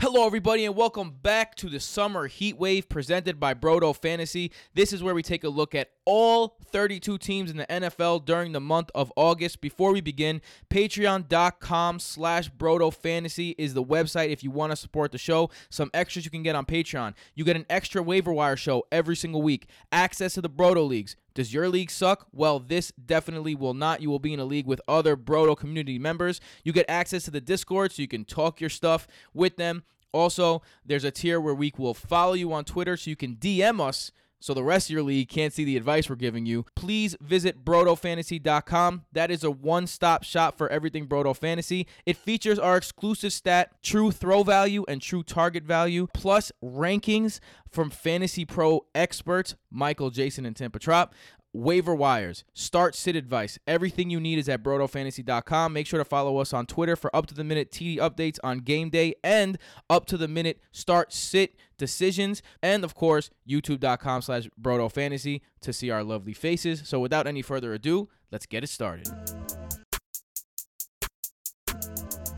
Hello, everybody, and welcome back to the Summer Heat Wave presented by Brodo Fantasy. This is where we take a look at all 32 teams in the NFL during the month of August. Before we begin, patreon.com slash Brodo Fantasy is the website if you want to support the show. Some extras you can get on Patreon. You get an extra waiver wire show every single week, access to the Brodo Leagues. Does your league suck? Well, this definitely will not. You will be in a league with other Brodo community members. You get access to the Discord so you can talk your stuff with them. Also, there's a tier where we will follow you on Twitter so you can DM us so the rest of your league can't see the advice we're giving you. Please visit brodofantasy.com. That is a one-stop shop for everything Brodo Fantasy. It features our exclusive stat, true throw value and true target value, plus rankings from Fantasy Pro experts Michael, Jason, and Tim Petrop waiver wires, start sit advice. Everything you need is at brodofantasy.com. Make sure to follow us on Twitter for up to the minute TD updates on game day and up to the minute start sit decisions. And of course, youtube.com slash brodofantasy to see our lovely faces. So without any further ado, let's get it started.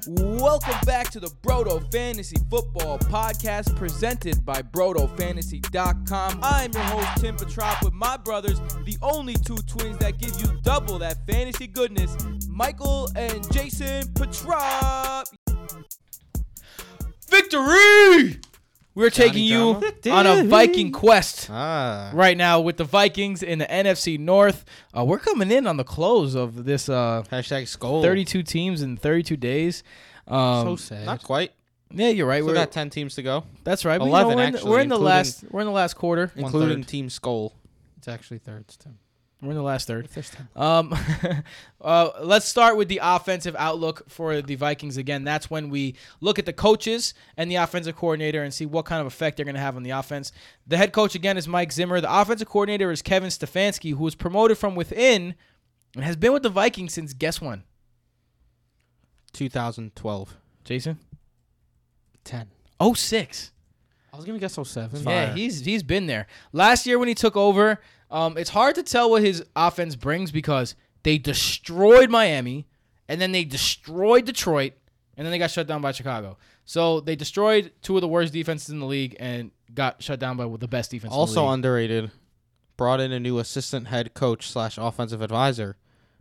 Welcome back to the Brodo Fantasy Football Podcast presented by BrodoFantasy.com. I'm your host, Tim Petrop, with my brothers, the only two twins that give you double that fantasy goodness, Michael and Jason Petrop. Victory! We're taking you on a Viking quest Ah. right now with the Vikings in the NFC North. Uh, we're coming in on the close of this uh, Hashtag skull. 32 teams in 32 days. Um, so sad. Not quite. yeah, you're right. Still We're, got 10 teams to go, that's right. But, you 11 know, we're, in the, actually, we're in the last. We're in the last quarter. Including. Team Skull. It's actually thirds, Tim. We're in the last third. If there's. Um, uh, let's start with the offensive outlook for the Vikings. Again, that's when we look at the coaches and the offensive coordinator and see what kind of effect they're going to have on the offense. The head coach again is Mike Zimmer. The offensive coordinator is Kevin Stefanski, who was promoted from within and has been with the Vikings since guess when? 2012. Jason. Ten. Oh six. I was gonna guess oh seven. Yeah, he's he's been there. Last year when he took over, um, it's hard to tell what his offense brings because they destroyed Miami, and then they destroyed Detroit, and then they got shut down by Chicago. So they destroyed two of the worst defenses in the league and got shut down by the best defense. in Also underrated. Brought in a new assistant head coach slash offensive advisor.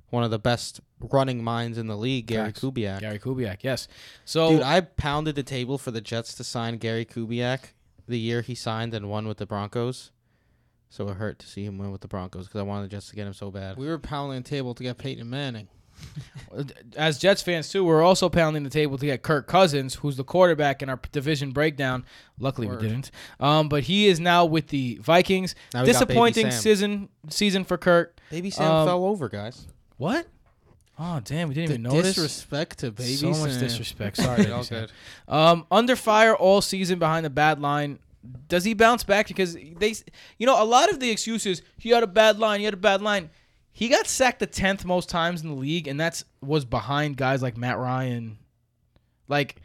One of the best running minds in the league, Gary Facts. Kubiak. Gary Kubiak. Yes. So Dude, I pounded the table for the Jets to sign Gary Kubiak the year he signed and won with the Broncos. So it hurt to see him win with the Broncos because I wanted the Jets to get him so bad. We were pounding the table to get Peyton Manning. as Jets fans too, we're also pounding the table to get Kirk Cousins, who's the quarterback in our division breakdown. Luckily, Word. we didn't. Um, but he is now with the Vikings. Now we got Baby Disappointing season season for Kirk. Baby Sam Um, fell over, guys. What? Oh damn, we didn't The even notice. disrespect to baby. so much disrespect. Sorry, All good. Um, under fire all season behind the bad line. Does he bounce back? Because they, you know, a lot of the excuses. He had a bad line. He had a bad line. He got sacked the tenth most times in the league, and that's was behind guys like Matt Ryan. Like,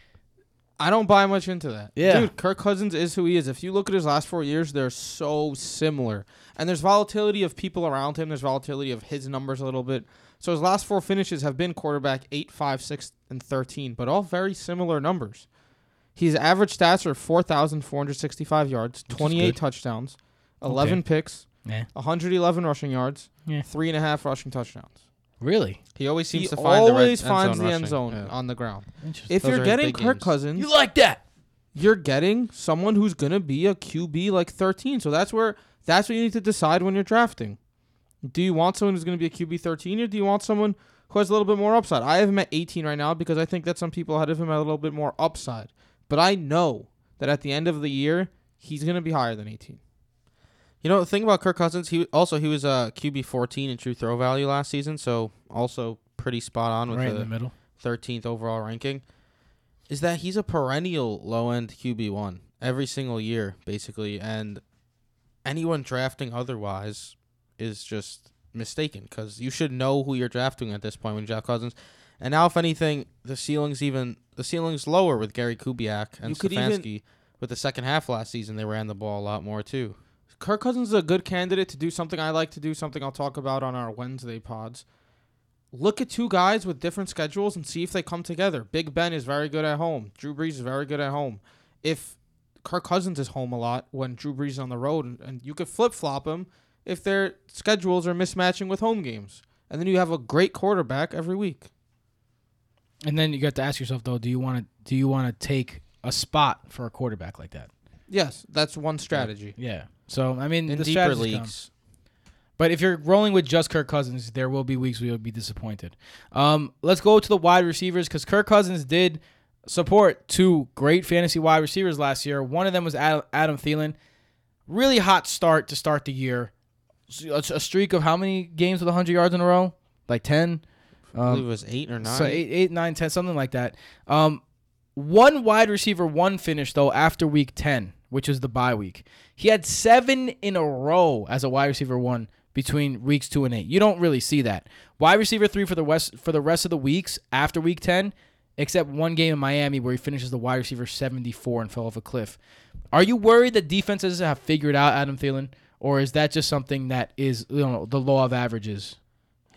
I don't buy much into that. Yeah. Dude, Kirk Cousins is who he is. If you look at his last four years, they're so similar. And there's volatility of people around him. There's volatility of his numbers a little bit. So his last four finishes have been quarterback 8, 5, 6, and 13, but all very similar numbers. His average stats are 4,465 yards, 28 touchdowns, 11 picks, yeah, 111 rushing yards, Yeah. three and a half rushing touchdowns. really He always seems he to find the red always end zone the end zone Yeah. on the ground. interesting. If Those you're getting big Kirk games. Cousins, you like that? you're getting someone who's gonna be a QB like 13. So that's where that's what you need to decide when you're drafting. Do you want someone who's gonna be a QB 13, or do you want someone who has a little bit more upside? I have him at 18 right now because I think that some people ahead of him have a little bit more upside. But I know that at the end of the year, he's gonna be higher than 18. You know the thing about Kirk Cousins, he also he was a QB 14 in true throw value last season, so also pretty spot on with Right the the middle. 13th overall ranking. Is that he's a perennial low end QB one every single year basically, and anyone drafting otherwise is just mistaken because you should know who you're drafting at this point when you draft Cousins. And now, if anything, the ceiling's even the ceiling's lower with Gary Kubiak and You could even- Stefanski. With the second half last season, they ran the ball a lot more too. Kirk Cousins is a good candidate to do something I like to do, something I'll talk about on our Wednesday pods. Look at two guys with different schedules and see if they come together. Big Ben is very good at home. Drew Brees is very good at home. if Kirk Cousins is home a lot when Drew Brees is on the road, and, and you could flip flop him if their schedules are mismatching with home games, and then you have a great quarterback every week. And then you got to ask yourself though, do you want to do you want to take a spot for a quarterback like that? Yes, that's one strategy. Yeah. So I mean, In the deeper strategies come. leagues, But if you're rolling with just Kirk Cousins, there will be weeks where you'll be disappointed. Um, let's go to the wide receivers because Kirk Cousins did support two great fantasy wide receivers last year. One of them was Adam, Thielen. Really hot start to start the year. A, a streak of how many games with 100 yards in a row? Like 10? I believe it Um, was eight or nine. so eight, eight, nine, ten, something like that. Um, one wide receiver, one finish though after week ten, which is the bye week. He had seven in a row as a wide receiver one between weeks two and eight. You don't really see that. Wide receiver three for the west for the rest of the weeks after week ten, except one game in Miami where he finishes the wide receiver seventy four and fell off a cliff. Are you worried that defenses have figured out Adam Thielen, or is that just something that is you know the law of averages?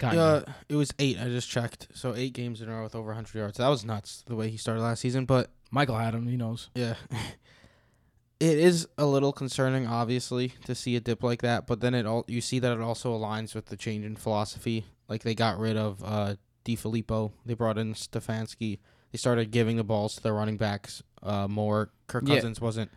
Of. Uh, it was eight. I just checked. So eight games in a row with over 100 yards. That was nuts the way he started last season. But Michael had him. He knows. yeah, it is a little concerning, obviously, to see a dip like that. But then it all you see that it also aligns with the change in philosophy. Like they got rid of uh, DeFilippo. They brought in Stefanski. They started giving the balls to their running backs uh, more. Kirk Yeah. Cousins wasn't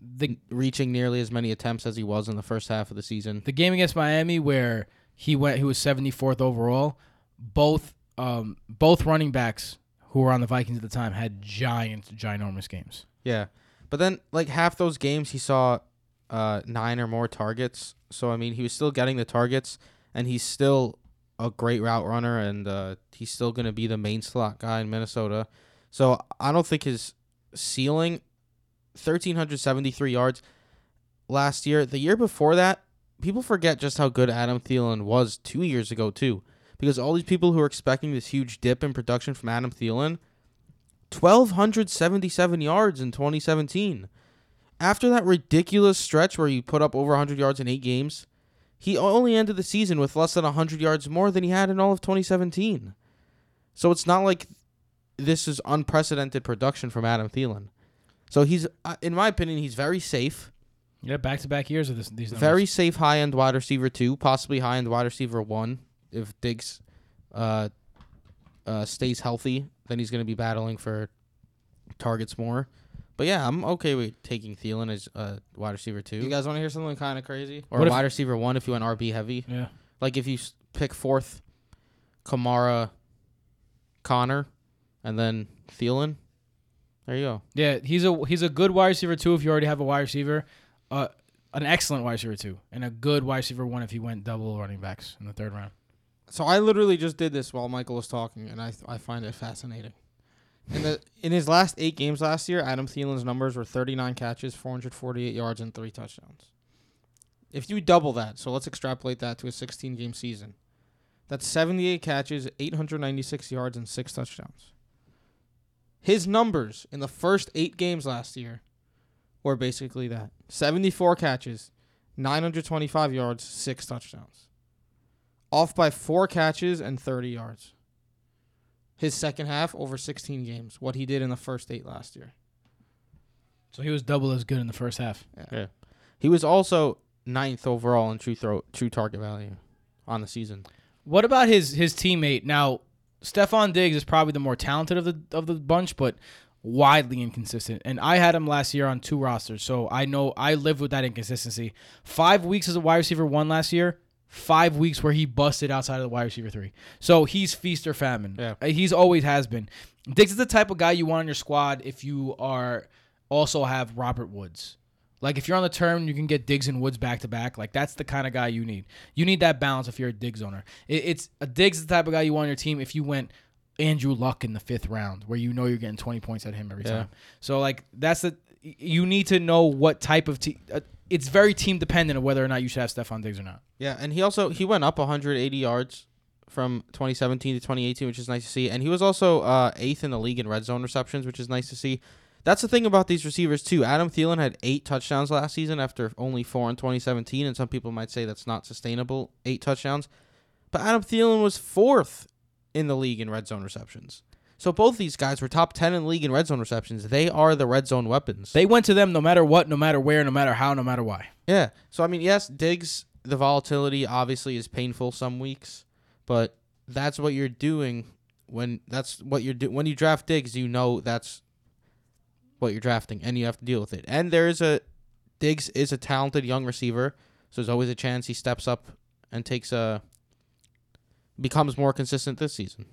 The reaching nearly as many attempts as he was in the first half of the season. the game against Miami where he went he was 74th overall both um both running backs who were on the Vikings at the time had giant ginormous games. Yeah. But then like half those games he saw uh nine or more targets. So I mean he was still getting the targets and he's still a great route runner and uh he's still gonna be the main slot guy in Minnesota. So I don't think his ceiling thirteen hundred seventy three yards last year. The year before that, people forget just how good Adam Thielen was two years ago too. Because all these people who are expecting this huge dip in production from Adam Thielen 1,277 yards in 2017. After that ridiculous stretch where he put up over 100 yards in eight games, he only ended the season with less than 100 yards more than he had in all of 2017. So it's not like this is unprecedented production from Adam Thielen. So he's, uh, in my opinion, he's very safe. Yeah, back to back years of this these numbers. Very safe high end wide receiver two, possibly high end wide receiver one if Diggs uh, uh, stays healthy. Then he's going to be battling for targets more. But yeah, I'm okay with taking Thielen as uh, wide receiver two You guys want to hear something kind of crazy? or What if- wide receiver one if you went RB heavy. Yeah. Like if you pick fourth, Kamara, Conner, and then Thielen. There you go. Yeah, he's a he's a good wide receiver too if you already have a wide receiver. Uh an excellent wide receiver two and a good wide receiver one if he went double running backs in the third round. So I literally just did this while Michael was talking, and I I find it fascinating. In the in his last eight games last year, Adam Thielen's numbers were 39 catches, 448 yards, and three touchdowns. If you double that, so let's extrapolate that to a 16 game season. That's 78 catches, 896 yards, and six touchdowns. His numbers in the first eight games last year were basically that 74 catches, 925 yards, six touchdowns. Off by four catches and 30 yards. His second half over 16 games, what he did in the first eight last year. So he was double as good in the first half. Yeah. He was also ninth overall in true throw true target value on the season. What about his his teammate? Now, Stefon Diggs is probably the more talented of the of the bunch, but widely inconsistent. And I had him last year on two rosters, so I know I lived with that inconsistency. Five weeks as a wide receiver one last year. Five weeks where he busted outside of the wide receiver three. So he's feast or famine. Yeah. Uh, He's always has been. Diggs is the type of guy you want on your squad if you are also have Robert Woods. Like if you're on the term, you can get Diggs and Woods back to back. Like that's the kind of guy you need. You need that balance if you're a Diggs owner. It, it's a Diggs is the type of guy you want on your team if you went Andrew Luck in the fifth round, where you know you're getting 20 points at him every Yeah. time. So like that's the you need to know what type of team. Uh, it's very team dependent of whether or not you should have Stefon Diggs or not. Yeah, and he also he went up 180 yards from 2017 to 2018, which is nice to see. And he was also uh, eighth in the league in red zone receptions, which is nice to see. That's the thing about these receivers too. Adam Thielen had eight touchdowns last season after only four in 2017, and some people might say that's not sustainable. Eight touchdowns, but Adam Thielen was fourth in the league in red zone receptions. So both these guys were top 10 in the league in red zone receptions. They are the red zone weapons. They went to them no matter what, no matter where, no matter how, no matter why. yeah. So I mean, yes, Diggs, the volatility obviously is painful some weeks, but that's what you're doing when that's what you're do when you draft Diggs, you know that's what you're drafting and you have to deal with it. And there is a Diggs is a talented young receiver, so there's always a chance he steps up and takes a becomes more consistent this season.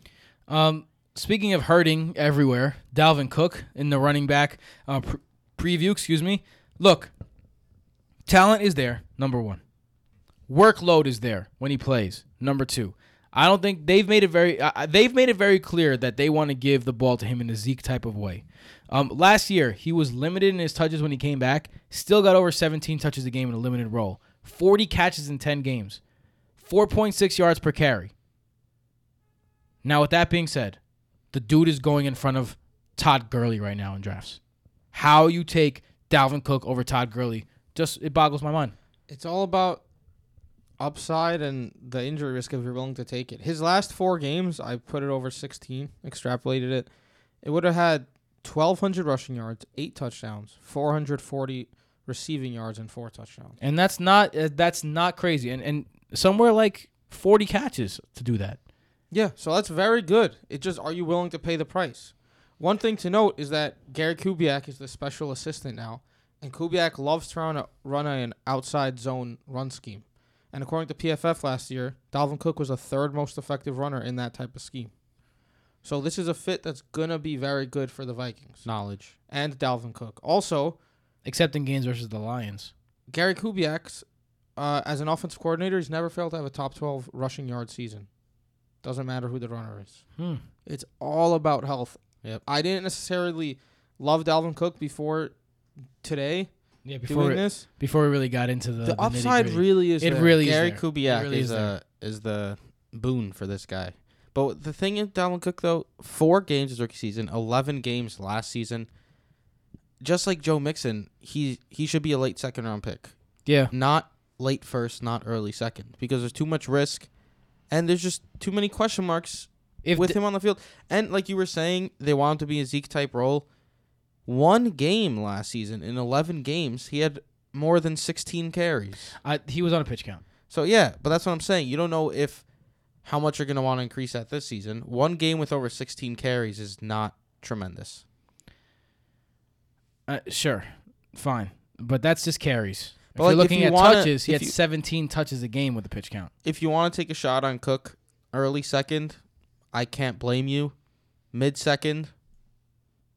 Um, speaking of hurting everywhere, Dalvin Cook in the running back uh, pr- preview. Excuse me. Look, talent is there. Number one, workload is there when he plays. Number two, I don't think they've made it very. Uh, they've made it very clear that they want to give the ball to him in a Zeke type of way. Um, last year he was limited in his touches when he came back. Still got over 17 touches a game in a limited role. 40 catches in 10 games. 4.6 yards per carry. Now, with that being said, the dude is going in front of Todd Gurley right now in drafts. How you take Dalvin Cook over Todd Gurley just it boggles my mind. It's all about upside and the injury risk if you're willing to take it. His last four games, I put it over 16, extrapolated it. It would have had 1,200 rushing yards, eight touchdowns, 440 receiving yards, and four touchdowns. And that's not uh, that's not crazy. And and somewhere like 40 catches to do that. Yeah, so that's very good. It just are you willing to pay the price? One thing to note is that Gary Kubiak is the special assistant now, and Kubiak loves to run, a, run an outside zone run scheme. And according to PFF last year, Dalvin Cook was the third most effective runner in that type of scheme. So this is a fit that's gonna be very good for the Vikings Knowledge. and Dalvin Cook. Also, Except in games versus the Lions. Gary Kubiak's uh, as an offensive coordinator, he's never failed to have a top twelve rushing yard season. Doesn't matter who the runner is. Hmm. It's all about health. Yep. I didn't necessarily love Dalvin Cook before today Yeah, before this. before we really got into the, The, the upside really is It there. really is Gary there. Kubiak really is, is a is the boon for this guy. But the thing is, Dalvin Cook though, four games his rookie season, eleven games last season. Just like Joe Mixon, he he should be a late second round pick, Yeah. not late first, not early second, because there's too much risk, and there's just too many question marks If with d- him on the field. And like you were saying, they want him to be a Zeke type role. One game last season in eleven games, he had more than sixteen carries. I, he was on a pitch count. So yeah, but that's what I'm saying. You don't know if how much you're going to want to increase that this season. One game with over 16 carries is not tremendous. Uh, sure, fine, but that's just carries. If But, you're like, looking you at wanna- touches, he had you- 17 touches a game with the pitch count. If you want to take a shot on Cook early second, I can't blame you. Mid second,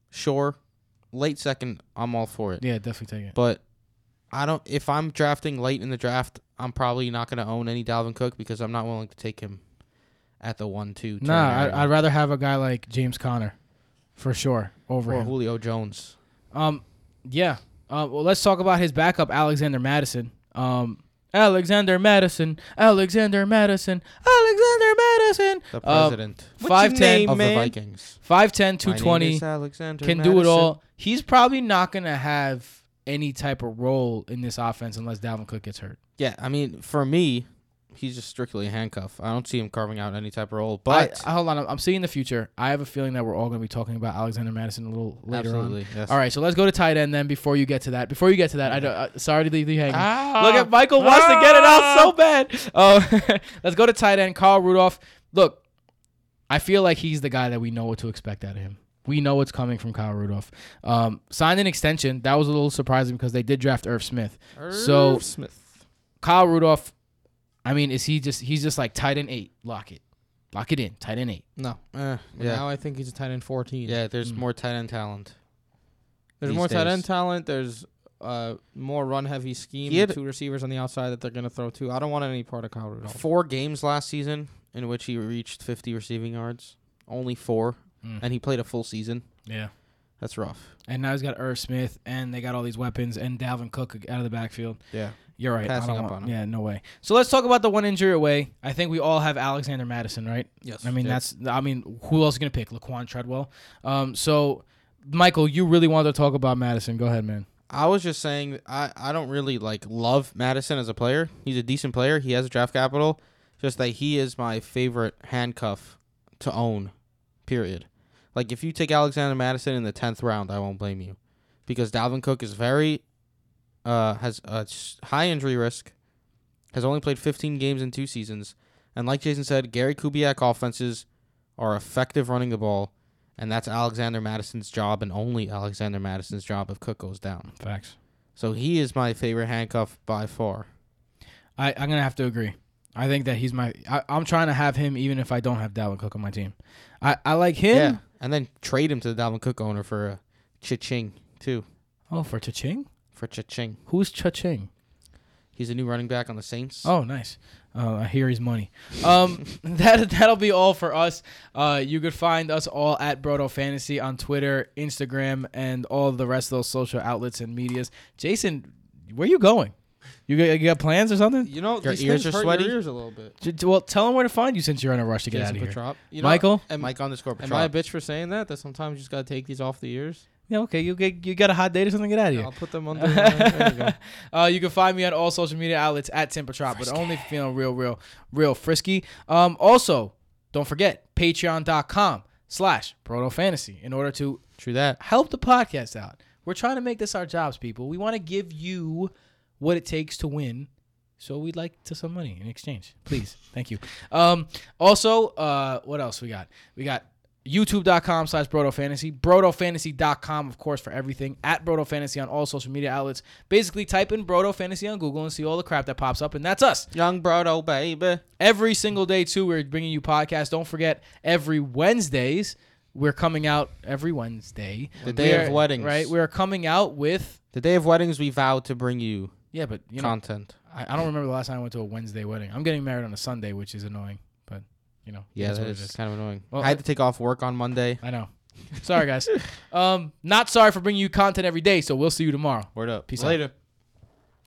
sure. Late second, I'm all for it. Yeah, definitely take it. But I don't. If I'm drafting late in the draft, I'm probably not going to own any Dalvin Cook because I'm not willing to take him at the one two. Nah, I, I'd rather have a guy like James Conner, for sure, over or him. Julio Jones. Um, yeah. Uh, well, let's talk about his backup, Alexander Mattison. Um, Alexander Mattison, Alexander Mattison, Alexander Mattison. The Um, president What's your 5'10", name, of the man? Vikings. 5'10", 220, Alexander can do it all. He's probably not going to have any type of role in this offense unless Dalvin Cook gets hurt. Yeah, I mean, for me, he's just strictly a handcuff. I don't see him carving out any type of role. But I, hold on, I'm- I'm seeing the future. I have a feeling that we're all going to be talking about Alexander Mattison a little later on. absolutely, yes. All right, so let's go to tight end then. Before you get to that, before you get to that, I don't, uh, sorry to leave you hanging. Ah, Look at Michael wants to get it out so bad. Oh, let's go to tight end. Carl Rudolph. Look, I feel like he's the guy that we know what to expect out of him. We know what's coming from Kyle Rudolph. Um, signed an extension. That was a little surprising because they did draft Irv Smith. So- Smith. Kyle Rudolph. I mean, is he just he's just like tight end eight? Lock it, lock it in. Tight end eight. No. Eh, yeah, Now I think he's a tight end 14. yeah. There's Mm. more tight end talent. There's these more tight end talent. There's uh, more run heavy scheme. He two receivers on the outside that they're going to throw to. I don't want any part of Kyle Rudolph. Four games last season in which he reached 50 receiving yards. Only four, Mm. and he played a full season. Yeah. That's rough. And now he's got Irv Smith, and they got all these weapons, and Dalvin Cook out of the backfield. Yeah. You're right. Passing up want- on him. Yeah, no way. So let's talk about the one injury away. I think we all have Alexander Mattison, right? Yes. I mean, that's. I mean, who else is gonna pick Laquon Treadwell? Um, so, Michael, you really wanted to talk about Mattison? Go ahead, man. I was just saying I, I don't really like love Mattison as a player. He's a decent player. He has draft capital. Just that he is my favorite handcuff to own. Period. Like if you take Alexander Mattison in the tenth round, I won't blame you, because Dalvin Cook is very, uh, has a high injury risk, has only played 15 games in two seasons, and like Jason said, Gary Kubiak offenses are effective running the ball, and that's Alexander Mattison's job and only Alexander Mattison's job if Cook goes down. Facts. So he is my favorite handcuff by far. I, I'm gonna have to agree. I think that he's my. I, I'm trying to have him even if I don't have Dalvin Cook on my team. I, I like him. Yeah, and then trade him to the Dalvin Cook owner for a cha-ching too. Oh, for Cha-Ching? For cha-ching. Who's Cha-Ching? He's a new running back on the Saints. Oh, nice. Uh, I hear he's money. Um, that that'll be all for us. Uh, you could find us all at Brodo Fantasy on Twitter, Instagram, and all the rest of those social outlets and medias. Jason, where you going? You got, you got plans or something? You know, Your these ears are hurt sweaty? Your ears a little bit. J- j- Well, tell them where to find you since you're in a rush to get Jason out of here. Petrop. You know, Michael? am, Mike underscore am I a bitch for saying that? That sometimes you just gotta take these off the ears. Yeah, okay. You get you got a hot date or something? Get out of here. I'll put them on. there you uh, you can find me on all social media outlets at Timpertrop, but only if you're feeling real, real, real frisky. Um, also, don't forget patreon.com slash Brodo Fantasy in order to True that. help the podcast out. We're trying to make this our jobs, people. We want to give you what it takes to win. So we'd like to some money in exchange. Please. Thank you. Um, also, uh, what else we got? We got youtube.com slash brodofantasy brodofantasy.com of course for everything. At brodofantasy on all social media outlets. Basically type in brodofantasy on google and see all the crap that pops up and that's us. Young broto baby. every single day too we're bringing you podcasts. Don't forget every wednesdays we're coming out every wednesday. The day We of are- weddings. right? We're coming out with The day of weddings, we vowed to bring you, yeah but you know content. I, I don't remember the last time i went to a wednesday wedding. I'm getting married on a sunday which is annoying you know it Yeah, is that it is kind of annoying. Well, I had to take off work on Monday. i know sorry guys um not sorry for bringing you content every day so we'll see you tomorrow Word up. Peace out. Later.